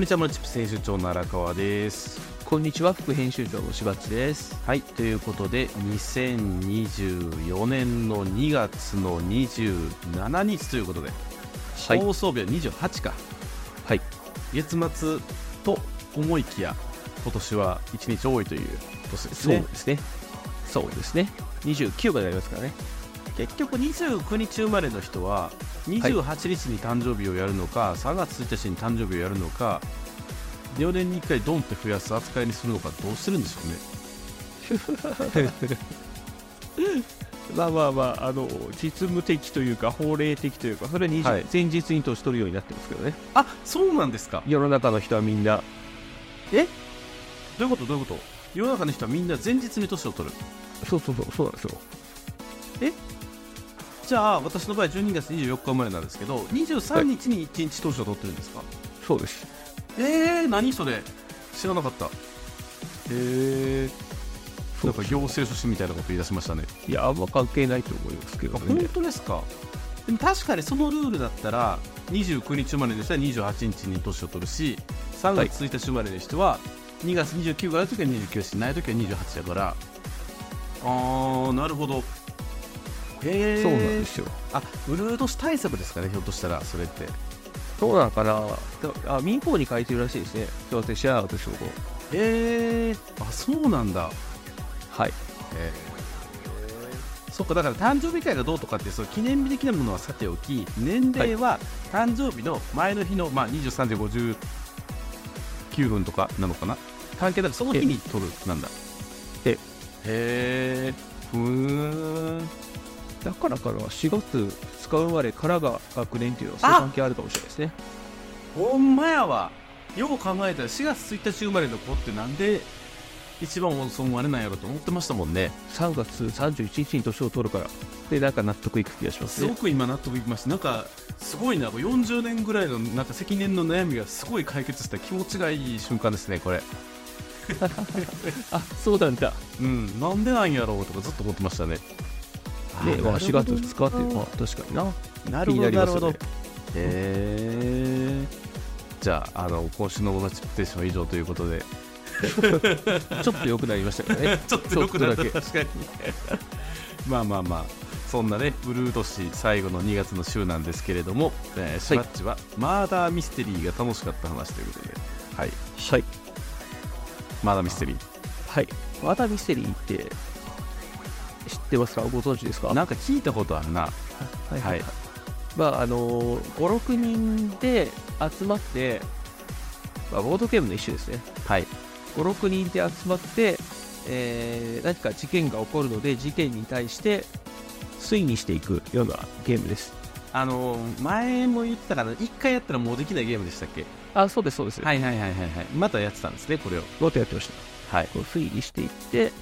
こんにちは、マルチップ編集長の荒川です。こんにちは、副編集長のしばっちです。はい、ということで、2024年の2月の27日ということで、はい放送日は28か。はい。月末と思いきや、今年は1日多いという年ですね。そうですね。そうですね。29までありますからね。結局29日生まれの人は28日に誕生日をやるのか、3月1日に誕生日をやるのか4年に1回ドンって増やす扱いにするのかどうしてるんでしょうね。まあまあまあ、あの、実務的というか、法令的というか、それは20、はい。前日に年取るようになってますけどね。あそうなんですか。世の中の人はみんな、え？どういうこと？どういうこと？世の中の人はみんな前日に年を取る。そうそうそう、そうなんですよ。じゃあ私の場合12月24日生まれなんですけど23日に1日年を取ってるんですか、そうです。えー、何それ？知らなかった。へえなんか行政書士みたいなこと言い出しましたね。いや、あんま関係ないと思いますけどあ本ね。当ですか？でも確かにそのルールだったら29日生まれの人は28日に年を取るし3月1日生まれの人は2月29があるときは29だしないときは28だから。あーなるほどへえそうなんですよ。あウルード氏対策ですかねひょっとしたらそれって。そうなのかな。だあ民法に書いてるらしいですね。すいません、知らなかったですけど。へえあそうなんだ。はい。へえそっかだから誕生日会がどうとかってそう記念日的なものはさておき年齢は誕生日の前の日の、まあ、23時59分とかなのかな。関係なくその日に取るなんだ。え。へえふーんだからかな、4月使う生まれからが学年っていうのは、そうあ関係あるかもしれないですね。ほんまやわ。よう考えたら4月1日生まれの子ってなんで一番遅生まれなんやろと思ってましたもんね。3月31日に年を取るから。でなんか納得いく気がします。ねすごく今納得いきました。なんかすごいな。40年ぐらいのなんか積年の悩みがすごい解決した気持ちがいい瞬間ですねこれ。あそうなんだ。うん。なんでなんやろうとかずっと思ってましたねねまあ、4月2日ってなまあ確かにな。なるほどなるほど。へえじゃああの今週のオーナーチップテーションは以上ということで。ちょっと良くなりましたけどね。ちょっとよくなった。確かに まあまあまあ。そんなねブルー年最後の2月の週なんですけれども、えー、シュワッチはマーダーミステリーが楽しかった話ということで。はい。はい。マーダーミステリー。はい。ワタミステリーって知ってますか？ご存知ですか？なんか聞いたことあるな。はい。はい。まああの56人で集まって、まあ、ボードゲームの一種ですね。はい。56人で集まって、えー何か事件が起こるので事件に対して推理していくようなゲームです。あのー前も言ってたから1回やったらもうできないゲームでしたっけ？あそうですそうです、はいはいはいはいはい。またやってたんですねこれを。もっとやってました。はい。こう推理していって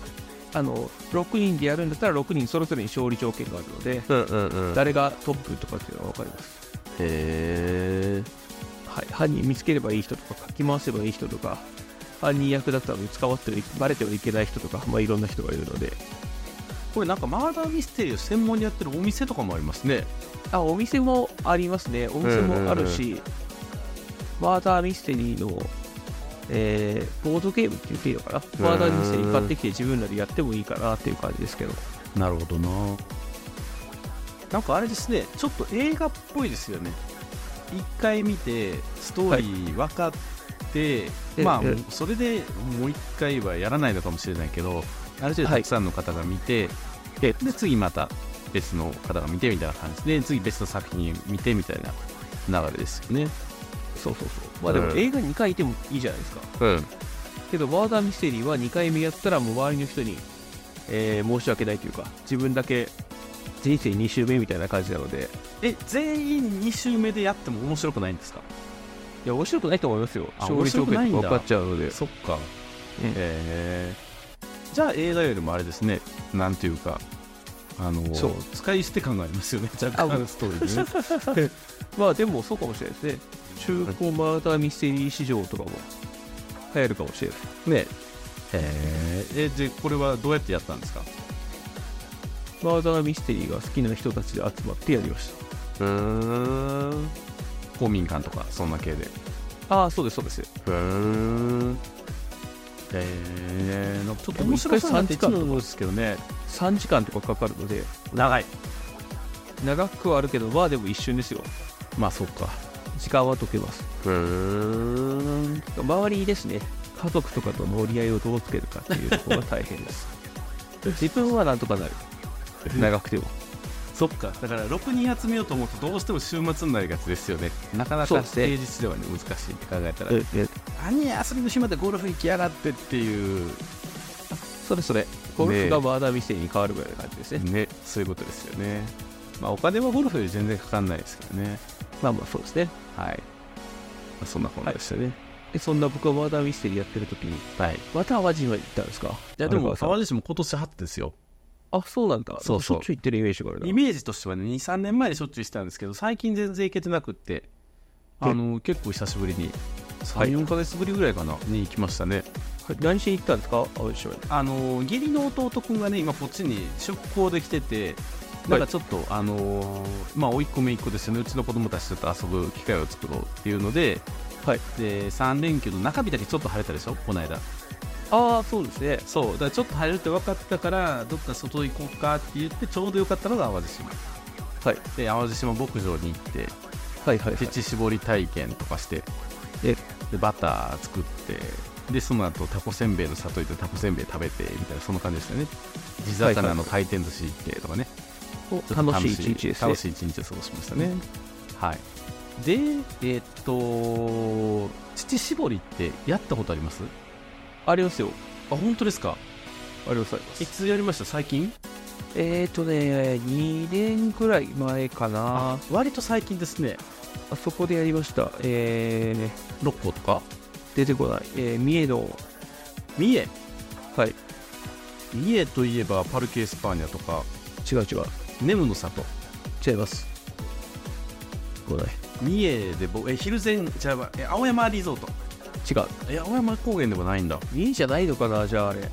あの6人でやるんだったら6人それぞれに勝利条件があるのでうんうんうん。へ誰がトップとかっていうのは分かります、えはい、犯人見つければいい人とかかき回せばいい人とか犯人役だったのに捕まってはいバレてはいけない人とか、まあ、いろんな人がいるので。これなんかマーダーミステリーを専門にやってるお店とかもありますね。あお店もありますね。お店もあるし、マーダーミステリーの、えーボードゲームって言っていいのかな、マー。ダーミステリー買ってきて自分らでやってもいいかなっていう感じですけど。なるほどな。なんかあれですねちょっと映画っぽいですよね。一回見てストーリー分かって、えまあえそれでもう一回はやらないのかもしれないけどある程度たくさんの方が見て、でで次また別の方が見てみたいな感じ。で次別の作品見てみたいな流れですよねそうそうそう。まあでもうん映画2回いてもいいじゃないですか。うん。けどマーダーミステリーは2回目やったらもう周りの人に、えー申し訳ないというか自分だけ人生2周目みたいな感じなので。え全員2周目でやっても面白くないんですか？いや面白くないと思いますよ。あ勝利条件面分かっちゃうので。そっか。うえ。じゃあ映画よりもあれですね。なんていうかあのそう。使い捨て感がありますよね。若干ストーリーにね。まあでもそうかもしれないですね中古マーダーミステリー市場とかも流行るかもしれない。ね。へえでこれはどうやってやったんですか？マーダーミステリーが好きな人たちで集まってやりました。うん公民館とかそんな系で。ああ、そうです、そうです。へー。えー、なんかちょっと面面白白そうなってて言さなっ言っちゃうっちゃうんですけどね。3時間とかかかるので、長い。長くはあるけど、まあでも一瞬ですよ。まあそっか時間は解けます。周りにですね、家族とかとの折り合いをどうつけるかっていうところが大変です。自分はなんとかなる。長くても。そっか。だから6人集めようと思うとどうしても週末になりがちですよね。なかなか平日ではね難しいって考えたら。ええ何遊びの暇でゴルフ行きやがってっていう。それそれ、ゴルフがバーダー店に変わるぐらいの感じですね。ね。そういうことですよね。まあお金はゴルフより全然かかんないですけどねまあまあそうですね。はい、まあ、そんなこんなでしたね、でそんな僕はバーダーミステリーやってる時に、はい、い。また淡路島に行ったんですか？やでも淡路島今年初ですよ。あ、そうなんだ。そうそう。しょっちゅう行ってるイメージがあるな。イメージとしてはね23年前にしょっちゅうしてたんですけど最近全然行けてなくって。あの結構久しぶりに。はい。34か月ぶりぐらいかな。に行きましたね。はい。何しに行ったんですか？淡路島に。あの義理の弟くんがね今こっちに出向できててなんかちょっと、あのまあ甥っ子めいっ子ですよねうちの子供たちと遊ぶ機会を作ろうっていうのではい。で3連休の中日だけちょっと晴れたでしょ？この間。ああ、そうですね。そう。だからちょっと晴れるって分かったからどっか外行こうかって言ってちょうどよかったのが淡路島。はい。で淡路島牧場に行ってはいはい、はい。乳搾り体験とかしてえでバター作ってでその後タコせんべいの里行ってタコせんべい食べてみたいなそんな感じでしたよね。地魚の回転寿司行ってとかね、楽しい一日ですね楽。しい一日を過ごしましたね、はいでえーっと乳搾りってやったことあります？ありますよ。あ本当ですか？ありますあります。いつやりました？最近？えーとね、2年ぐらい前かな。あ割と最近ですねそこでやりました。えー、六甲とか？出てこない。えー、三重の、三重？はい。三重といえばパルケ・エスパーニャとか違う違う。合歓の郷違います。来ない。三重でぼえ昼前じゃあえ青山リゾート違う。え青山高原でもないんだ三重じゃないのかな、じゃああれ。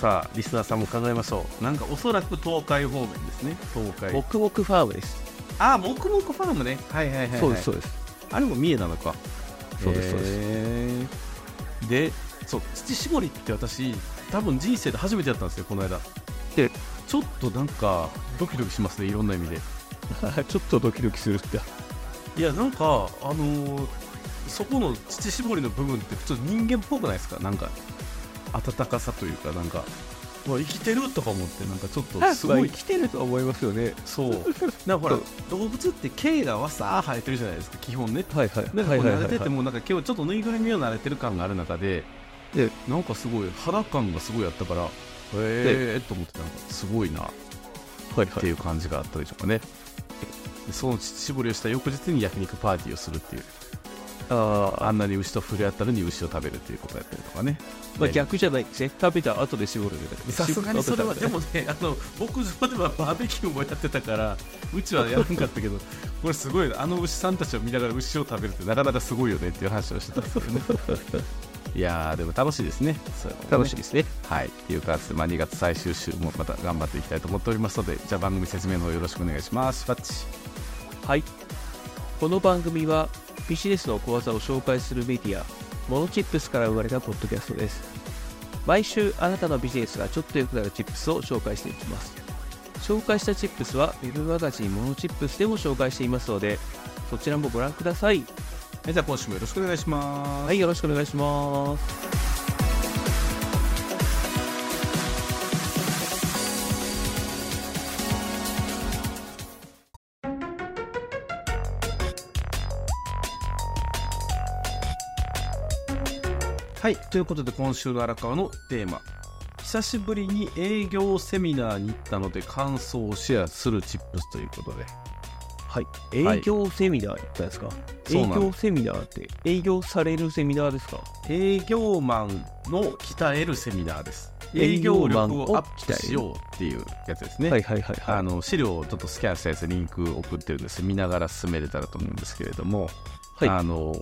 さあリスナーさんも考えましょうなんかおそらく東海方面ですね東海黙々ファームです。あ黙々ファームねはいはいはい、はい、そうです、そうです。あれも三重なのかそうですそうですでそう土絞りって私多分人生で初めてやったんですよこの間でちょっとなんかドキドキしますねいろんな意味で ちょっとドキドキするって。いやなんかあのーそこの乳搾りの部分って普通人間っぽくないですか？なんか温かさというかなんか生きてるとか思ってなんかちょっとすごいまあ生きてるとは思いますよね。そう なんかほら動物って毛がわさー生えてるじゃないですか基本ねはいはい。なんかはいはいはいこう慣れててはい。もなんか今日ちょっとぬいぐるみを慣れてる感がある中ででなんかすごい肌感がすごいあったからへえと思ってなんかすごいな。っていう感じがあったでしょうかねでその乳搾りをした翌日に焼肉パーティーをするっていうああ、あんなに牛と触れ合ったのに牛を食べるっていうことやったりとかねまあ逆じゃないですね。食べた後で絞るみたいな。さすがにそれはでも。もねあの牧場ではバーベキューもやってたからうちはやらんかったけどこれすごいなあの牛さんたちを見ながら牛を食べるってなかなかすごいよねっていう話をしてたんですけどねいやーでも楽しいですねそね楽しいですね。はいっていう感じで、まあ、2月最終週もまた頑張っていきたいと思っておりますのでじゃあ番組説明の方よろしくお願いしますバッチはい。この番組はビジネスの講座を紹介するメディア、モノチップスから生まれたポッドキャストです。毎週あなたのビジネスがちょっと良くなるチップスを紹介していきます。紹介したチップスは Web マガジンモノチップスでも紹介していますので、そちらもご覧ください。はいじゃあ今週もよろしくお願いします。はい、よろしくお願いします。はい、ということで今週の荒川のテーマ。久しぶりに営業セミナーに行ったので感想をシェアするチップスということではい。営業セミナー行ったんですか、営そうなん業セミナーって営業されるセミナーですか？営業マンの鍛えるセミナーです。営営業業力をアップしようっていうやつですね、はいはいはいはい。あの資料をちょっとスキャンしたやつリンク送ってるんです見ながら進めれたらと思うんですけれども、はい。あの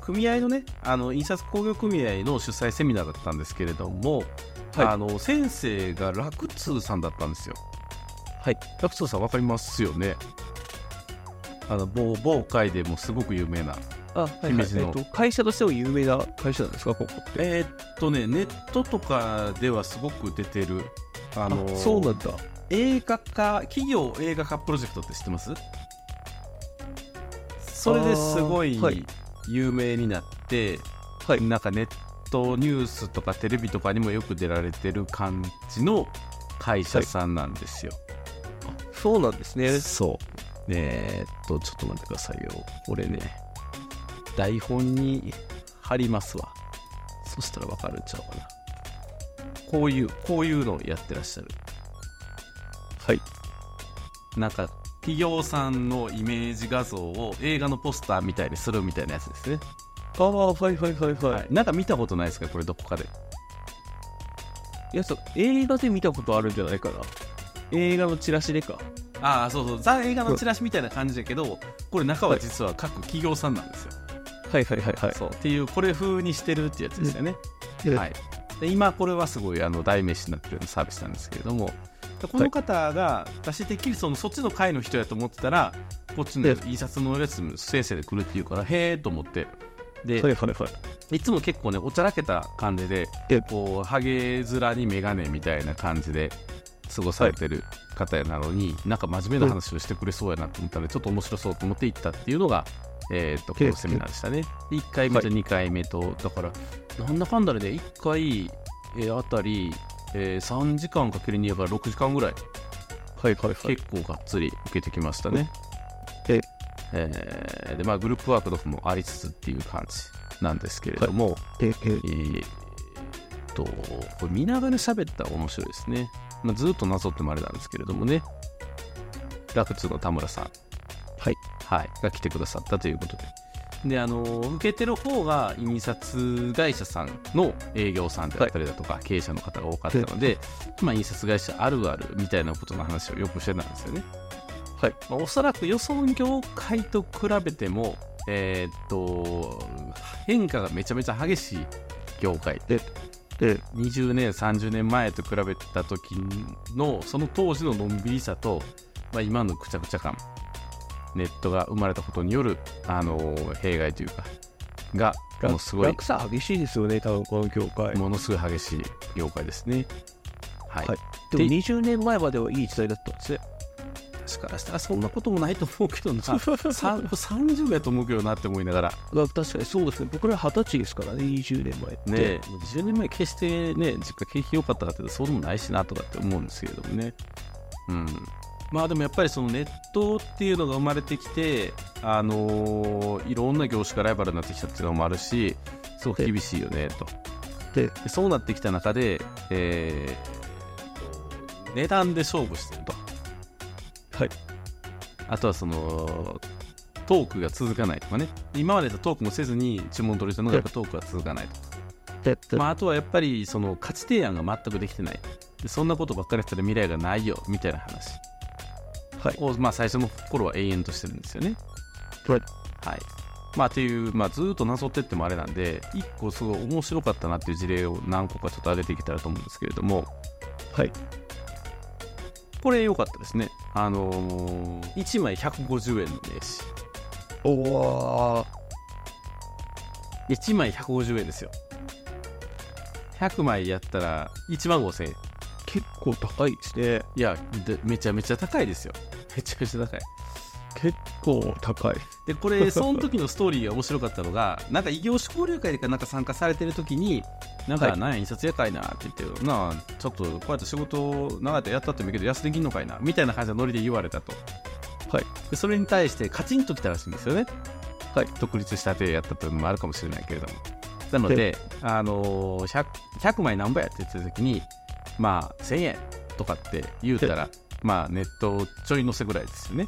組合のねあの印刷工業組合の主催セミナーだったんですけれども、はい。あの先生が楽通さんだったんですよはい。楽通さん分かりますよね？あの某某会でもすごく有名なあ、はいはいえっと、会社としても有名な会社なんですか、ここって。えーっとねネットとかではすごく出てるあのあそうなんだ。映画化企業映画化プロジェクトって知ってます？それですごい有名になって、はい。なんかネットニュースとかテレビとかにもよく出られてる感じの会社さんなんですよ、そうなんですね。そう。えーっとちょっと待ってくださいよ。これね台本に貼りますわ。そしたらわかるんちゃうかな。こういうこういうのをやってらっしゃる。はい。なんか企業さんのイメージ画像を映画のポスターみたいにするみたいなやつですね、ああ、はいはいはいはい。はい、なんか見たことないですか？これどこかで。いや、そう、映画で見たことあるんじゃないかな。映画のチラシでか。ああそうそう。ザ映画のチラシみたいな感じだけどこれ中は実は各企業さんなんですよ、はい。はい。はい。はい。そう。っていうこれ風にしてるってやつですよね、うん。はい、で今これはすごいあの代名詞になってるようなサービスなんですけれどもでこの方が私てっきりそのそっちの会の人やと思ってたらこっちのえ印刷のやつ先生で来るっていうからへえと思って。で、はい。はい。はい。いつも結構ねおちゃらけた感じでえこうハゲ面に眼鏡みたいな感じで過ごされてる方やなのに、なんか真面目な話をしてくれそうやなと思ったのでちょっと面白そうと思って行ったっていうのが、えー、とこのセミナーでしたね。で1回目と2回目と、だからなんだかんだでね1回、えーあたり、えー3時間かける2やから6時間ぐらい。はいはいはい。結構がっつり受けてきましたね、え。えーでまあグループワークとかもありつつっていう感じなんですけれども、え、え、えーっと、これ見ながら喋ったら面白いですね。まあ、ずっとなぞってもあれなんですけれどもね。ラクツの田村さん。はい。はい。が来てくださったということで。で、あの、受けてる方が印刷会社さんの営業さんであったりだとか、経営者の方が多かったので、まあ、印刷会社あるあるみたいなことの話をよくしてたんですよね。はい。まあ、おそらく予想業界と比べても、えーっと、変化がめちゃめちゃ激しい業界え、20年30年前と比べた時のその当時ののんびりさと、まあ、今のくちゃくちゃ感。ネットが生まれたことによる、あのー弊害というかがものすごい。落差激しいですよね、多分この業界。ものすごい激しい業界ですね。はい、はい。でもで20年前まではいい時代だったんですね。確からしたらそんなこともないと思うけどな。さ30やと思うけどなって思いながら。まあ確かにそうですね。僕ら二十歳ですからね、20年前って。ね10年前決してね実家景気良かったかっていうとそうでもないしなとかって思うんですけれどもね。うん。まあでもやっぱりそのネットっていうのが生まれてきてあのーいろんな業種がライバルになってきたっていうのもあるしすごく厳しいよねと。で、でそうなってきた中で、えー値段で勝負してるとはい。あとはそのトークが続かないとかね今までとトークもせずに注文取りしたのがやっぱトークが続かないとで、でまあ、あとはやっぱりその価値提案が全くできてないでそんなことばっかりやったら未来がないよみたいな話はい。を、まあ、最初の頃は永遠としてるんですよね。はいはいまあ、っていう、まあ、ずーっとなぞってってもあれなんで一個すごい面白かったなっていう事例を何個かちょっと挙げていけたらと思うんですけれどもはい。これ良かったですね。あのー、1枚150円の名刺おお1枚150円ですよ。100枚やったら1万5000円。結構高いですね。いやで、めちゃめちゃ高いですよ。めちゃめちゃ高い。結構高い。で、これ、その時のストーリーが面白かったのが、なんか異業種交流会でなんか参加されてる時に、なんか、はいなんや、印刷屋会なって言って、なあ、ちょっとこうやって仕事長いとやったってもいいけど、安できんのかいなみたいな感じのノリで言われたと。はい。でそれに対してカチンときたらしいんですよね。はい。独立したてやったというのもあるかもしれないけれども。なので、あのー 100, 100枚何ぼやって言ってた時に、まあ、1000円とかって言うたら、まあ、ネットちょい乗せぐらいですよね。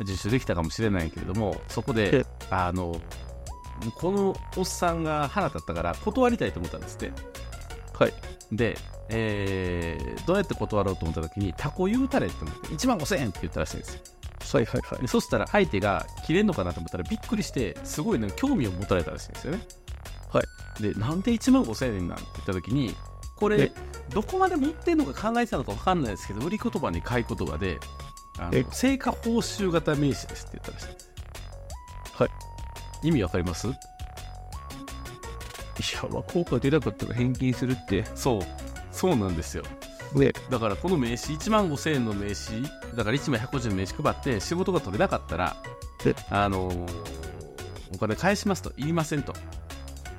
実習できたかもしれないけれども、そこでえ、あの、このおっさんが腹立ったから断りたいと思ったんですって。はい。で、えーどうやって断ろうと思った時に、タコ言うたれって思って、1万5000円って言ったらしいんですよ。はいはいはいで。そしたら相手が切れんのかなと思ったらびっくりしてすごいね興味を持たれたらしいんですよねはいでなんで1万5000円なん？て言った時にこれえどこまで持ってんのか考えてたのか分かんないですけど売り言葉に買い言葉でえ成果報酬型名詞ですって言ったらしい。んです意味わかります？いや、まあ、効果出なかったら返金するって。そう。そうなんですよ。ね。だからこの名刺1万5000円の名刺だから1枚150円の名刺配って仕事が取れなかったらえあのーお金返しますと。いりませんと、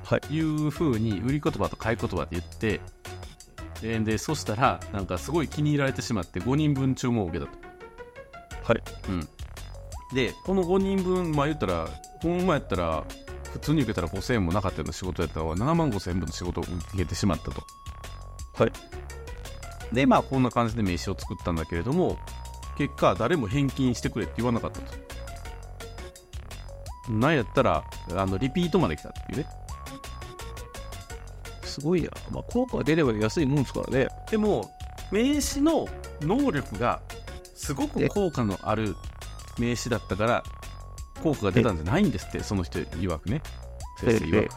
はい。いうふうに売り言葉と買い言葉で言ってででそしたらなんかすごい気に入られてしまって5人分注文を受けたとはい。うん、でこの5人分まあ言ったらこの前やったら普通に受けたら5000円もなかったような仕事やったら7万5000円分の仕事を受けてしまったとはい。でまあこんな感じで名刺を作ったんだけれども結果誰も返金してくれって言わなかったとなんやったらあのリピートまで来たっていうねすごいな。まあ、効果が出れば安いもんですからね。でも名刺の能力がすごく効果のある名刺だったから効果が出たんじゃないんですってその人曰くね。先生曰く。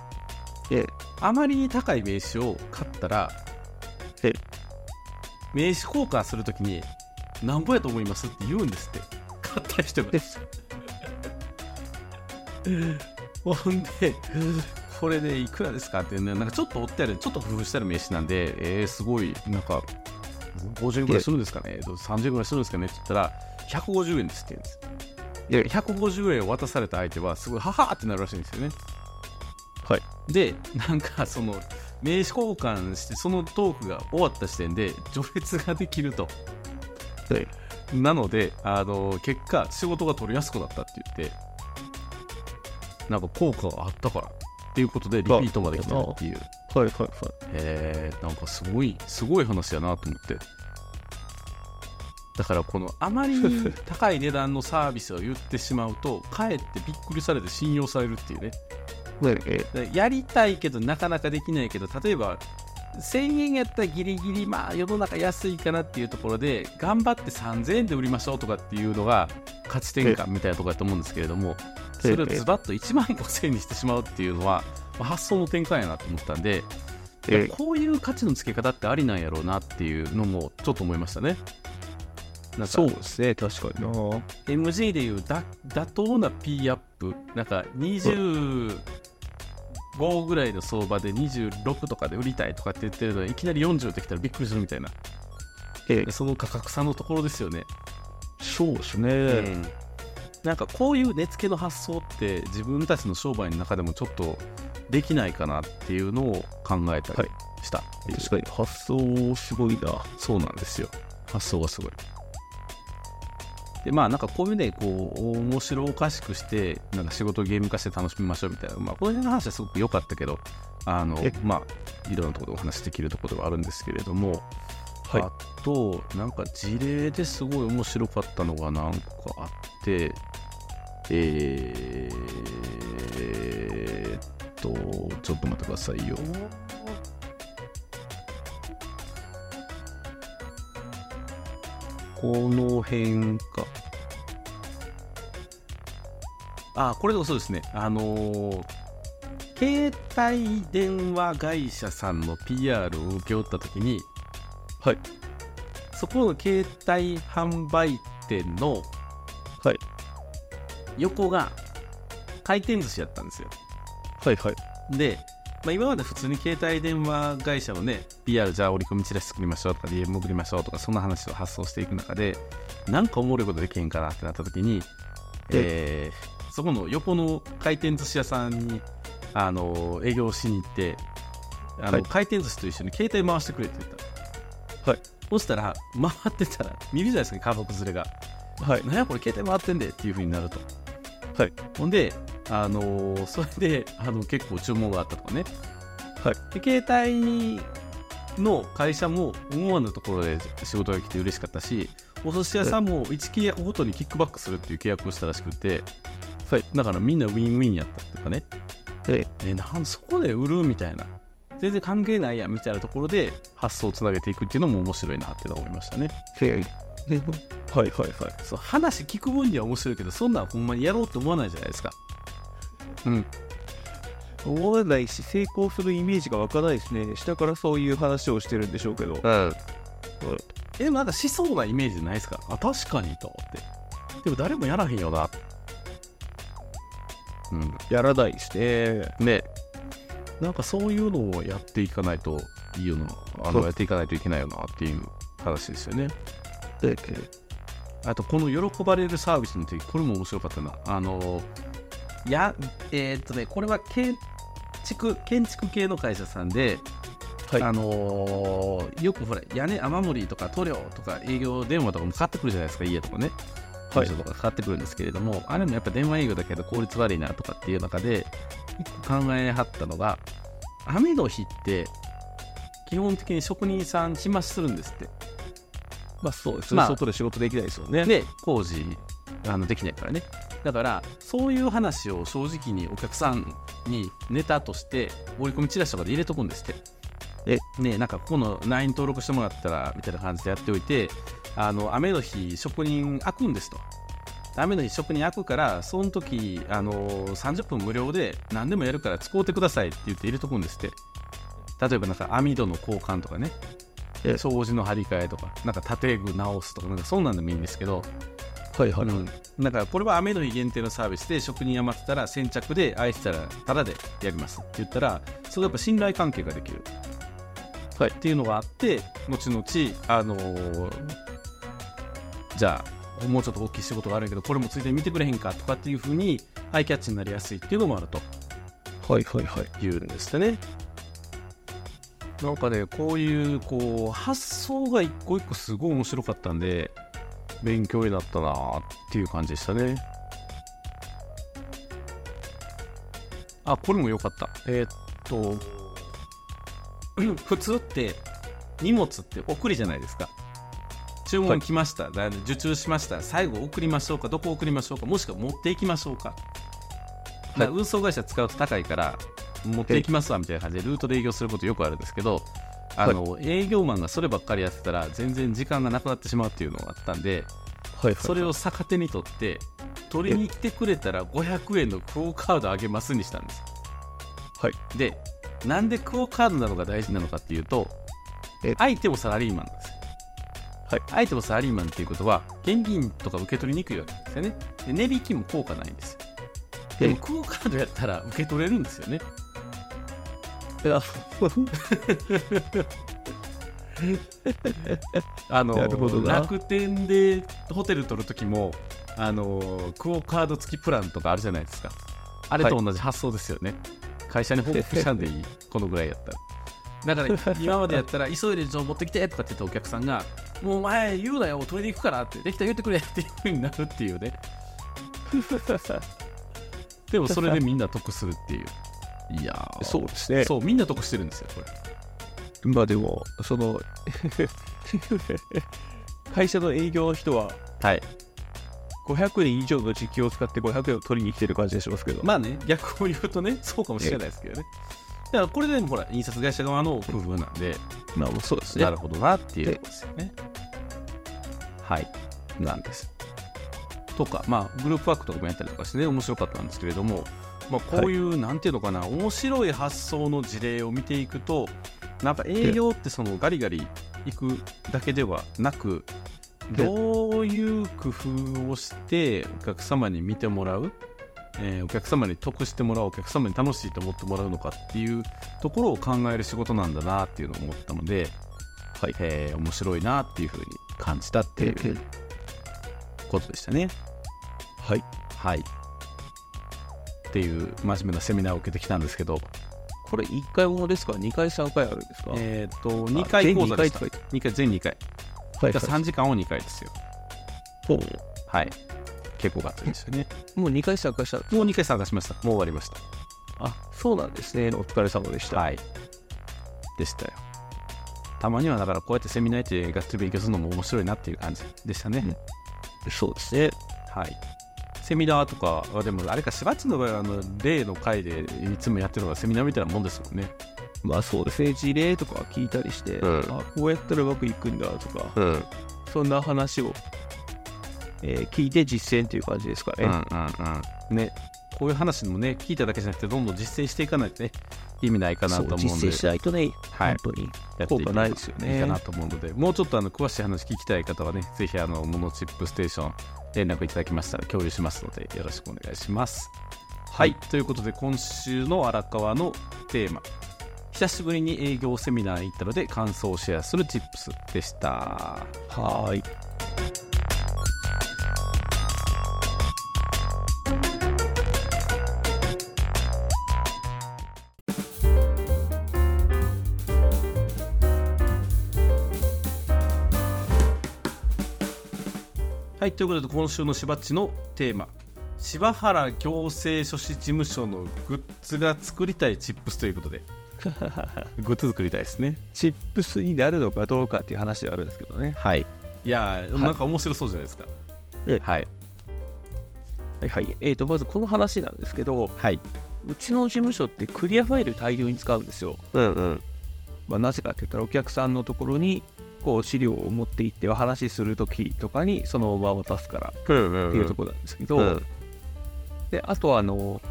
ええあまりに高い名刺を買ったらえ名刺交換するときになんぼやと思いますって言うんですって。買った人が。ほんでこれでいくらですかってねなんかちょっと折ってあるちょっと工夫してある名刺なんでえー、すごいなんか50円ぐらいするんですかね。30円ぐらいするんですかね。って言ったら150円ですって言うんですで150円を渡された相手はすごいははーってなるらしいんですよね。はい。でなんかその名刺交換してそのトークが終わった時点で序列ができると。はい。なのであの結果仕事が取りやすくなったって言ってなんか効果があったからっていうことでリピートまで来てるっていうはいはいはい。へえなんかすごいすごい話やなと思って。だからこのあまりに高い値段のサービスを言ってしまうとかえってびっくりされて信用されるっていうね。やりたいけどなかなかできないけど例えば1000円やったらギリギリまあ世の中安いかなっていうところで頑張って3000円で売りましょうとかっていうのが価値転換みたいなところだと思うんですけれどもそれをズバッと1万5000円にしてしまうっていうのはまあ発想の転換やなと思ったんでえこういう価値の付け方ってありなんやろうなっていうのもちょっと思いましたね。なんかそうですね、確かに。な。MG でいうだ妥当な P アップなんか25ぐらいの相場で26とかで売りたいとかって言ってるのにいきなり40ってきたらびっくりするみたいな。ええ。でその価格差のところですよね、そうですね。うんなんかこういう値付けの発想って自分たちの商売の中でもちょっとできないかなっていうのを考えたりしたっていう、確かに発想すごいな。そうなんですよ。発想がすごい。でまあなんかこういうねこう面白おかしくしてなんか仕事をゲーム化して楽しみましょうみたいな。まあこの辺の話はすごく良かったけどあのえ？まあいろんなところでお話できるところではあるんですけれども、はい。あとなんか事例ですごい面白かったのが何個かあってえー、っとちょっと待ってくださいよこの辺か。あ、これでもそうですね。あのー携帯電話会社さんの PR を請け負ったときに、はい。そこの携帯販売店のはい。横が回転寿司やったんですよ。はいはい。で、まあ、今まで普通に携帯電話会社のね、PR じゃあ折り込みチラシ作りましょうとか DM 送りましょうとかそんな話を発想していく中でなんかおもろいことできへんかなってなった時に、えーそこの横の回転寿司屋さんにあの営業しに行ってあの、はい回転寿司と一緒に携帯回してくれって言ったはいそしたら回ってたら見るじゃないですか家族連れがはい。なんやこれ携帯回ってんでっていう風になるとはい。ほんで、あのーそれであの結構注文があったとかね、はい。で携帯の会社も思わぬところで仕事が来て嬉しかったしお寿司屋さんも1契約ごとにキックバックするっていう契約をしたらしくて、はい。だからみんなウィンウィンやったっていうかね。ええ。なんそこで売るみたいな。全然関係ないやみたいなところで発想をつなげていくっていうのも面白いなって思いましたね。ええ。はいはいはい。そう話聞く分には面白いけどそんなんほんまにやろうと思わないじゃないですかうん思わないし、成功するイメージが湧かないですね。下からそういう話をしてるんでしょうけど。うん。え、でもなんかしそうなイメージないですか？あ、確かにと思って。でも誰もやらへんよな。うん、やらないですね。ねなんかそういうのをやっていかないといいよなあのやっていかないといけないよなっていう話ですよねであとこの喜ばれるサービスの時これも面白かったなあのやえーっとねこれは建築建築系の会社さんで、はい。あのーよくほら屋根雨漏りとか塗料とか営業電話とかもかかってくるじゃないですか家とかね。はい。事務所とかかかってくるんですけれども、あれもやっぱ電話営業だけど効率悪いなとかっていう中で考えはったのが雨の日って基本的に職人さん暇するんですって。まあそうですね、まあ外で仕事できないですよね。で工事あのできないからねだからそういう話を正直にお客さんにネタとして折り込みチラシとかで入れとくんですって。え？ねなんかここの LINE 登録してもらったらみたいな感じでやっておいてあの雨の日職人開くんですと。雨の日職人開くからその時あの30分無料で何でもやるから使うてくださいって言って入れとくんですって。例えばなんか網戸の交換とかね。え？障子の張り替えとか。なんか建具直すとかなんかそんなんでもいいんですけどはいはい。うん、だからこれは雨の日限定のサービスで職人余ってたら先着で愛したらタダでやりますって言ったらそれやっぱ信頼関係ができる、はい、っていうのがあって後々あのーじゃあもうちょっと大きい仕事があるけどこれもついでに見てくれへんかとかっていうふうにアイキャッチになりやすいっていうのもあると。はいはいはい。いうんですね。なんかねこういうこう発想が一個一個すごい面白かったんで勉強になったなっていう感じでしたね。あこれも良かった。えーっと 普通って荷物って送りじゃないですか。注文来ました、だ受注しました。最後送りましょうか。どこ送りましょうか。もしくは持っていきましょうか。だから運送会社使うと高いから持っていきますわみたいな感じでルートで営業することよくあるんですけどあの、営業マンがそればっかりやってたら全然時間がなくなってしまうっていうのがあったんではいはい。それを逆手に取って取りに来てくれたら500円のクオカードあげますにしたんですはい。でなんでクオカードなのが大事なのかっていうとえ。相手もサラリーマンなんですよ。はい。相手もサラリーマンっていうことは現金とか受け取りにくいわけですよね。で値引きも効果ないんですよ。でもえ。クオカードやったら受け取れるんですよねあのなるほどな。楽天でホテル取るときもあのクオカード付きプランとかあるじゃないですか。あれと同じ発想ですよね、会社に報告したんでいい。このぐらいやったら。だから今までやったら急いで情報持ってきてとかって言ったお客さんがもうお前言うなよ取りに行くからってできたら言ってくれっていう風になるっていうね。でもそれでみんな得するっていういやーそうですね。そうみんな得してるんですよこれまあでも、その、会社の営業の人は、はい500円以上の時給を使って500円を取りに来てる感じがしますけど。まあね、逆を言うとね、そうかもしれないですけどね。だからこれでもほら、印刷会社側の工夫なんで、まあ、そうですね。なるほどなっていうとこですよね。はい、なんです。とか、まあ、グループワークとかもやったりとかしてね、面白かったんですけれども、まあ、こういう、なんていうのかな、面白い発想の事例を見ていくと、なんか営業ってそのガリガリ行くだけではなく、どういう工夫をしてお客様に見てもらう、えーお客様に得してもらうお客様に楽しいと思ってもらうのかっていうところを考える仕事なんだなっていうのを思ったので、はいえー面白いなっていうふうに感じたっていうことでしたね。はい。はい。っていう真面目なセミナーを受けてきたんですけど、これ1回ものですか ?2 回、3回あるんですか？えっ、と、2回講座でした。全2回、全2回。はいだから3時間を2回ですよ。ほはい。結構がっつりでしたね。うもう2回参加した。もう2回参加しました。もう終わりました。あ、そうなんですね。お疲れ様でした。はい。でしたよ。たまにはだからこうやってセミナーやってがっつり勉強するのも面白いなっていう感じでしたね。そうですね。はい。セミナーとかはでもあれか、しばっちの場合はあの例の回でいつもやってるのがセミナーみたいなもんですもんね。まあそうですね。事例とか聞いたりして、うんあこうやったらうまくいくんだとか、うん。そんな話を、えー聞いて実践という感じですかね。ね。こういう話もね、聞いただけじゃなくて、どんどん実践していかないとね、意味ないかなと思うんで。実践しないとね、はい本当にやって効果ないですよね。いいかなと思うので、もうちょっとあの詳しい話聞きたい方はね、ぜひあのモノチップステーション連絡いただきましたら共有しますので、よろしくお願いします。はい、ということで今週の荒川のテーマ久しぶりに営業セミナー行ったので感想をシェアするチップスでしたはーい。はいということで今週のしばっちのテーマ。柴原行政書士事務所のグッズが作りたいチップスということで。グッズ作りたいですね。チップスになるのかどうかっていう話はあるんですけどね。はい。いやー、なんか面白そうじゃないですか。え。はい。はいはい。えーと、まずこの話なんですけど、はい。うちの事務所ってクリアファイル大量に使うんですよ。うんうん。まあ、なぜかって言ったらお客さんのところにこう資料を持って行ってお話しするときとかにそのまま渡すからうんうんっていうところなんですけど、うんであとはあの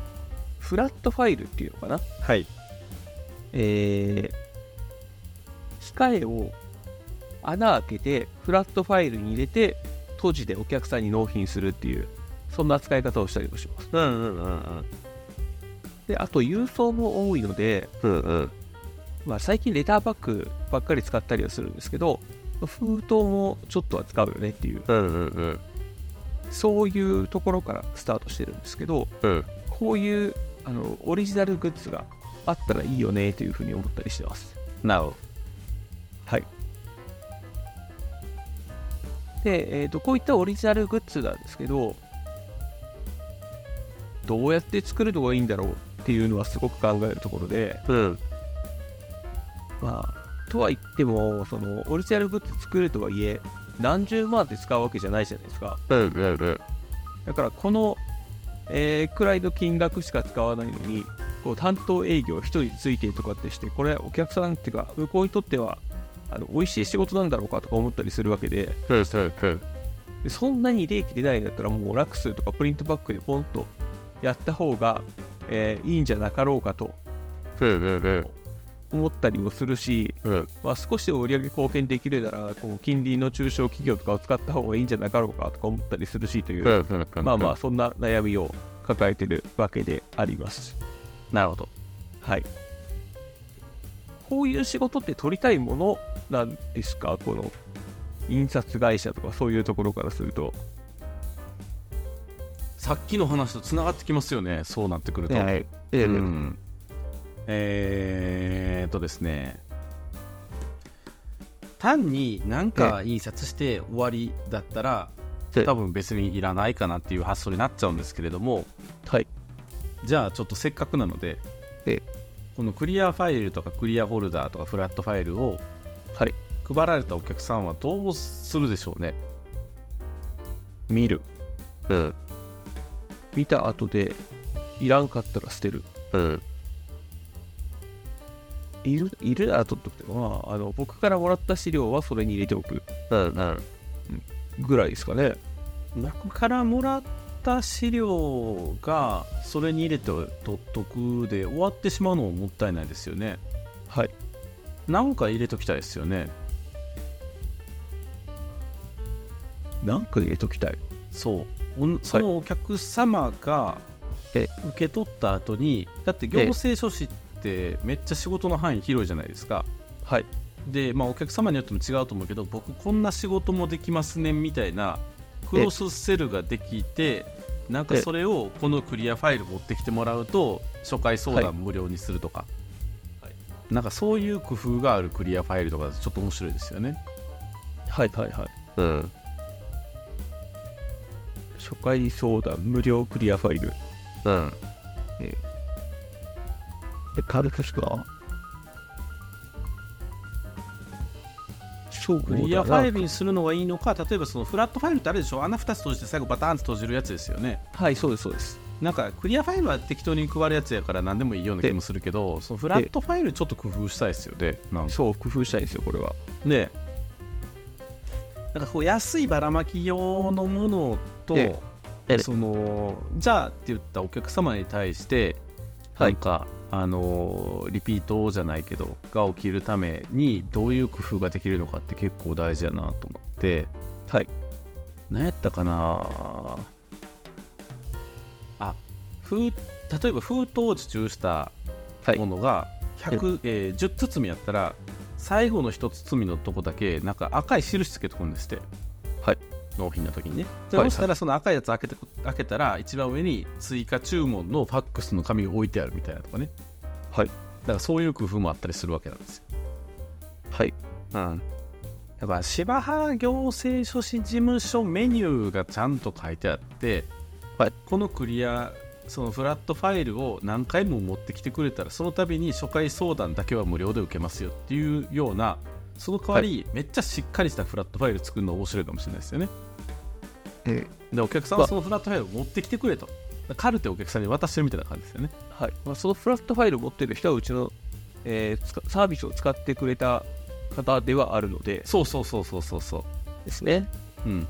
フラットファイルっていうのかな？はい。えー、機械を穴開けてフラットファイルに入れて閉じてお客さんに納品するっていうそんな使い方をしたりもします。うんうんうんうん。であと郵送も多いので、うんうんまあ、最近レターパックばっかり使ったりはするんですけど封筒もちょっとは使うよねっていう。うんうんうん。そういうところからスタートしてるんですけどうん。こういうあのオリジナルグッズがあったらいいよねというふうに思ったりしてます。なるほどはい。で、えーと、こういったオリジナルグッズなんですけど、どうやって作るのがいいんだろうっていうのはすごく考えるところで、うんまあ、とは言っても、そのオリジナルグッズ作るとはいえ、何十万って使うわけじゃないじゃないですか。うんうんうん。だから、この、えーくらいの金額しか使わないのに、こう担当営業1人ついてとかってして、これ、お客さんっていうか、向こうにとっては、あの美味しい仕事なんだろうかとか思ったりするわけで、うんうんうん。でそんなに利益出ないんだったらもうラクスとかプリントバックでポンとやった方が、えーいいんじゃなかろうかと。うんうんうん思ったりもするし、うんまあ、少しでも売り上げ貢献できるならこう近隣の中小企業とかを使った方がいいんじゃなかろうかとか思ったりするしという、まあまあそんな悩みを抱えてるわけであります。なるほどはい。こういう仕事って取りたいものなんですか？この印刷会社とかそういうところからすると。さっきの話とつながってきますよねそうなってくると、はい。えうんえーっとですね単に何か印刷して終わりだったらええ多分別にいらないかなっていう発想になっちゃうんですけれどもはい。じゃあちょっとせっかくなのでえこのクリアファイルとかクリアフォルダーとかフラットファイルをはい。配られたお客さんはどうするでしょうね見る。うん見た後で、いらんかったら捨てる。うんいる、いるなら取っとくて、まあ、あの、僕からもらった資料はそれに入れておく。うんうん。ぐらいですかね。僕からもらった資料がそれに入れて取っとくで終わってしまうのももったいないですよね。はい。なんか入れときたいですよね。なんか入れときたい。そう。そのお客様がえ受け取った後にだって行政書士ってめっちゃ仕事の範囲広いじゃないですか。はい。で、まあ、お客様によっても違うと思うけど僕こんな仕事もできますねみたいなクロスセルができてなんかそれをこのクリアファイル持ってきてもらうと初回相談無料にするとか、なんかそういう工夫があるクリアファイルとかだとちょっと面白いですよね。はいはいはい。うん。初回相談無料クリアファイル。うんえ、軽くですかそうクリアファイルにするのがいいのか例えばそのフラットファイルってあるでしょ？穴2つ閉じて最後バターンと閉じるやつですよね。はい、そうです、そうです。なんかクリアファイルは適当に配るやつやから何でもいいような気もするけどそのフラットファイルちょっと工夫したいですよね。そう、工夫したいんですよ、これは。でなんかこう安いばらまき用のものとええ。そのじゃあって言ったお客様に対してはないんか、あのリピートじゃないけどが起きるためにどういう工夫ができるのかって結構大事やなと思って。はい。何やったかな。あ封例えば封筒を受注したはい。ものが100、えー10包みやったら最後の1包みのとこだけなんか赤い印つけとくんですって。はい納品の時にね。ではいそしたらその赤いやつ開けて開けたら一番上に追加注文のファックスの紙が置いてあるみたいなとかね。はい。だからそういう工夫もあったりするわけなんですよ。はい。うん。やっぱ芝原行政書士事務所メニューがちゃんと書いてあって、はい。このクリアそのフラットファイルを何回も持ってきてくれたらその度に初回相談だけは無料で受けますよっていうようなその代わり、めっちゃしっかりしたフラットファイル作るの面白いかもしれないですよねえでお客さんはそのフラットファイルを持ってきてくれと。カルテをお客さんに渡してるみたいな感じですよね。はい。まあ、そのフラットファイルを持ってる人はうちの、えーサービスを使ってくれた方ではあるので。そうそうそうそうそうそう。ですね。うん、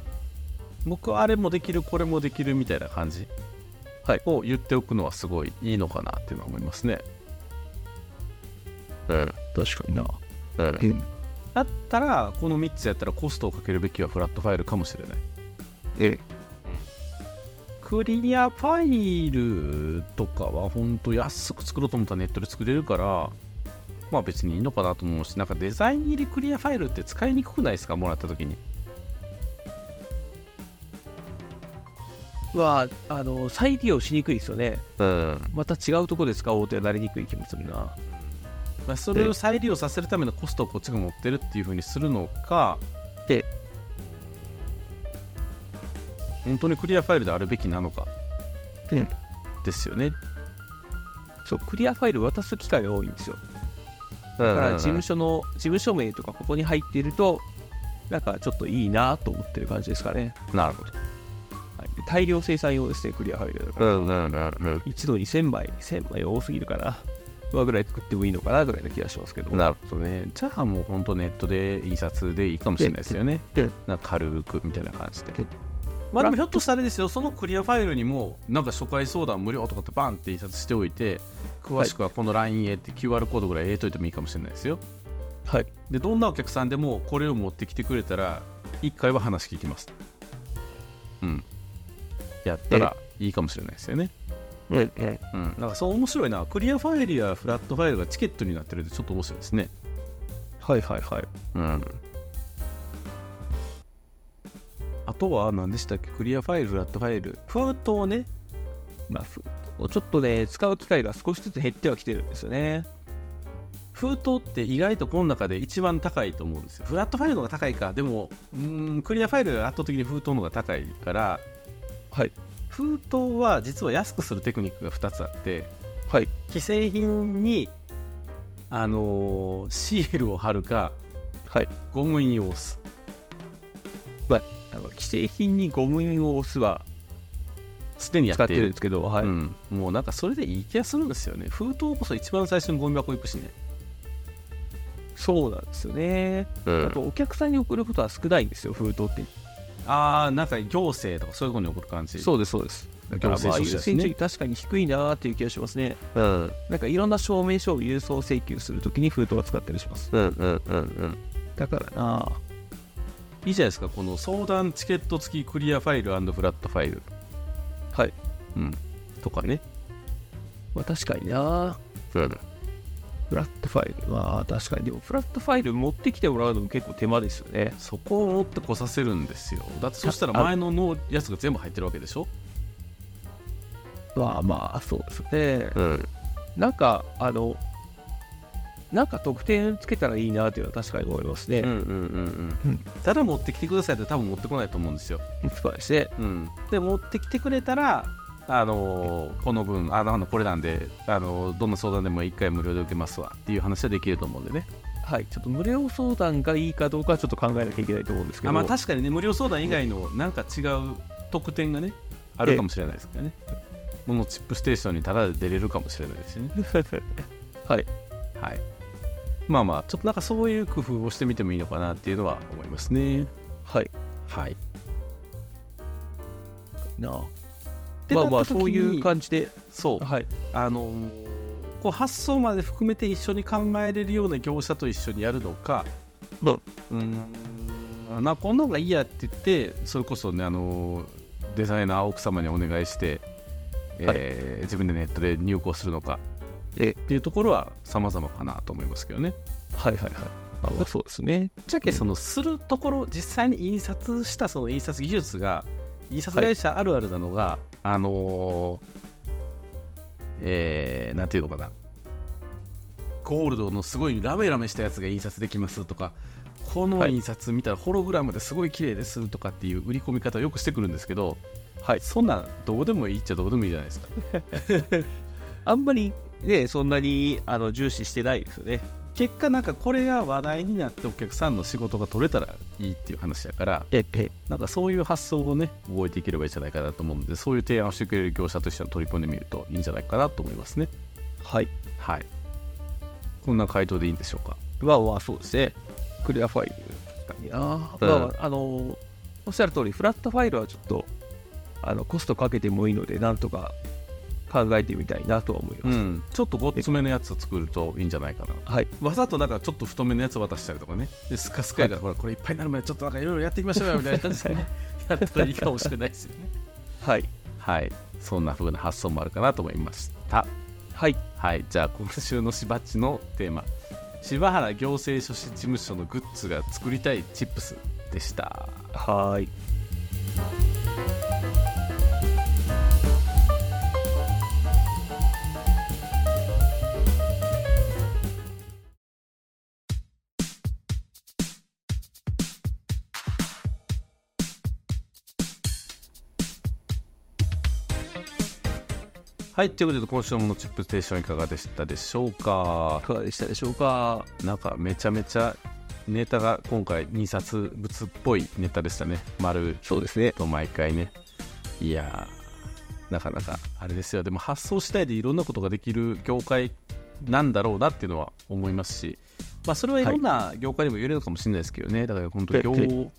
僕はあれもできるこれもできるみたいな感じ、はい。を言っておくのはすごいいいのかなっていうのは思いますね。うん確かにな、うん、だったらこの3つやったらコストをかけるべきはフラットファイルかもしれない。えクリアファイルとかは本当安く作ろうと思ったらネットで作れるからまあ別にいいのかなと思うしなんかデザイン入りクリアファイルって使いにくくないですか？もらった時に。はあの再利用しにくいですよね。うん。また違うところで使おうとはなりにくい気もするな。まあ、それを再利用させるためのコストをこっちが持ってるっていう風にするのかで本当にクリアファイルであるべきなのかうん。ですよね。そうクリアファイル渡す機会が多いんですよ。だから事務所の事務所名とかここに入っているとなんかちょっといいなと思ってる感じですかね、なるほど。はい、で大量生産用ですねクリアファイルだから、一度に1000枚1000枚多すぎるかな。まあぐらい作ってもいいのかなぐらいの気がしますけど。なるほどね。じゃあもう本当ネットで印刷でいいかもしれないですよね。なんか軽くみたいな感じで。でまあでもひょっとしたらですよそのクリアファイルにもなんか初回相談無料とかってバンって印刷しておいて詳しくはこの LINE へって QR コードぐらい入れといてもいいかもしれないですよ。はい。でどんなお客さんでもこれを持ってきてくれたら1回は話聞きます。うん。やったらいいかもしれないですよね。ええ。うん。なんかそう面白いな。クリアファイルやフラットファイルがチケットになってるってちょっと面白いですね。はいはいはい。うんとは何でしたっけクリアファイルフラットファイル封筒ねまあちょっとね使う機会が少しずつ減ってはきてるんですよね封筒って意外とこの中で一番高いと思うんですよフラットファイルの方が高いかでもうんクリアファイルが圧倒的に封筒の方が高いからはい封筒は実は安くするテクニックが2つあってはい既製品にあのーシールを貼るかはいゴム印を押す既製品にゴム印を押すはすでにや使ってるるんですけど、はい。うん、もうなんかそれでいい気がするんですよね。封筒こそ一番最初にゴミ箱行くしね、そうなんですよね、うあとお客さんに送ることは少ないんですよ封筒って。ああなんか行政とかそういうとこに送る感じ。そうですそうです。だからまあ確かに低いなーっていう気がしますね。うん。なんかいろんな証明書を郵送請求するときに封筒は使ったりします。うんうんうんうん。だからなあいいじゃないですかこの相談チケット付きクリアファイルフラットファイル。はい。うん。とかね。まあ確かにな。うんフラットファイル。まあ確かに。でもフラットファイル持ってきてもらうのも結構手間ですよね。そこを持ってこさせるんですよ。だってそしたら前ののやつが全部入ってるわけでしょ？まあまあそうですね。うん。なんかあのなんか得点つけたらいいなっていうのは確かに思いますね、うんうんうんうん。ただ持ってきてくださいって多分持ってこないと思うんですよ。そうですねうん、で持ってきてくれたら、あのーこの分あのこれなんで、あのーどんな相談でも1回無料で受けますわっていう話はできると思うんでね。はい。ちょっと無料相談がいいかどうかはちょっと考えなきゃいけないと思うんですけど。あまあ確かにね無料相談以外のなんか違う特典がねあるかもしれないですからね。このチップステーションにタダで出れるかもしれないですしね。はい。はいまあまあちょっとなんかそういう工夫をしてみてもいいのかなっていうのは思いますね。はい。はい。なあ。でまあまあそういう感じで。そう。はい。あのーこう発送まで含めて一緒に考えれるような業者と一緒にやるのか、うん。うーんなこんなのがいいやって言ってそれこそねあのーデザイナー奥様にお願いしてえー自分でネットで入稿するのかえっていうところは様々かなと思いますけどね。はいはいはい。あまあそうですね。ぶっちゃけそのするところ実際に印刷したその印刷技術が印刷会社あるあるなのが、あのーえー、なんていうのかなゴールドのすごいラメラメしたやつが印刷できますとかこのはい印刷見たらホログラムですごい綺麗ですとかっていう売り込み方をよくしてくるんですけどはい。そんなんどうでもいいっちゃどうでもいいじゃないですか あんまりね、そんなにあの重視してないですよね。結果なんかこれが話題になってお客さんの仕事が取れたらいいっていう話だからええなんかそういう発想をね覚えていければいいんじゃないかなと思うのでそういう提案をしてくれる業者としては取り込んでみるといいんじゃないかなと思いますねはい。はいこんな回答でいいんでしょうか？まあまあそうですね。クリアファイルかにな。まあまあ、あの、おっしゃる通り、フラットファイルはちょっと、あの、コストかけてもいいので、なんとか考えてみたいなとは思います。うん。ちょっとごっつめのやつを作るといいんじゃないかな。はい。わざとなんかちょっと太めのやつ渡したりとかね。でスカスカやから、ほらこれいっぱいになるまでちょっとなんかいろいろやっていきましょうよみたいな感じでね。やったらいいかもしれないですよね。はい。はい。そんな風な発想もあるかなと思いました。はい。はい、じゃあ今週のしばっちのテーマ。柴原行政書士事務所のグッズが作りたいチップスでした。はーい。はいということで今週のチップステーションいかがでしたでしょうか？いかがでしたでしょうか？なんかめちゃめちゃネタが今回印刷物っぽいネタでしたね。丸そうですね。と毎回ね。いやーなかなかあれですよ。でも発想次第でいろんなことができる業界なんだろうなっていうのは思いますし、まあ、それはいろんな業界でも言えるのかもしれないですけどね、だから本当ええ。業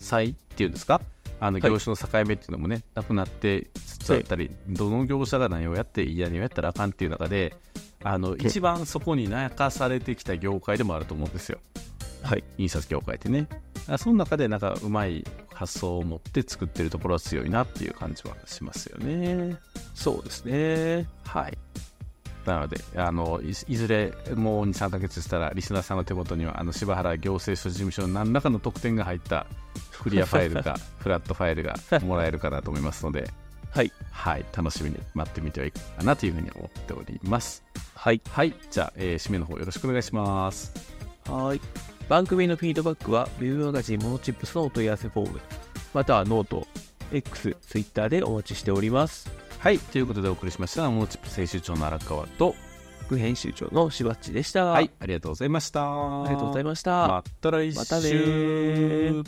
際っていうんですか？あのはい。業種の境目っていうのもね、なくなってつつあったり、どの業者が何をやっていいや何をやったらあかんっていう中であの一番そこに泣かされてきた業界でもあると思うんですよ。はい。印刷業界ってね。あその中でなんかうまい発想を持って作ってるところは強いなっていう感じはしますよね。そうですね。はいなのであのいいずれもう23ヶ月したらリスナーさんの手元にはあの柴原行政書事務所の何らかの特典が入ったクリアファイルか フラットファイルがもらえるかなと思いますのではい。はい楽しみに待ってみてはいかがなというふうに思っておりますはい。はいじゃあ、えー締めの方よろしくお願いしますはい。番組のフィードバックは、ウェブマガジン monotips のお問い合わせフォーム、または note、X、Twitter でお待ちしております。はいということでお送りしました monotips 編集長の荒川と副編集長のしばっちでした。はい、ありがとうございました。ありがとうございました。また来週。またねー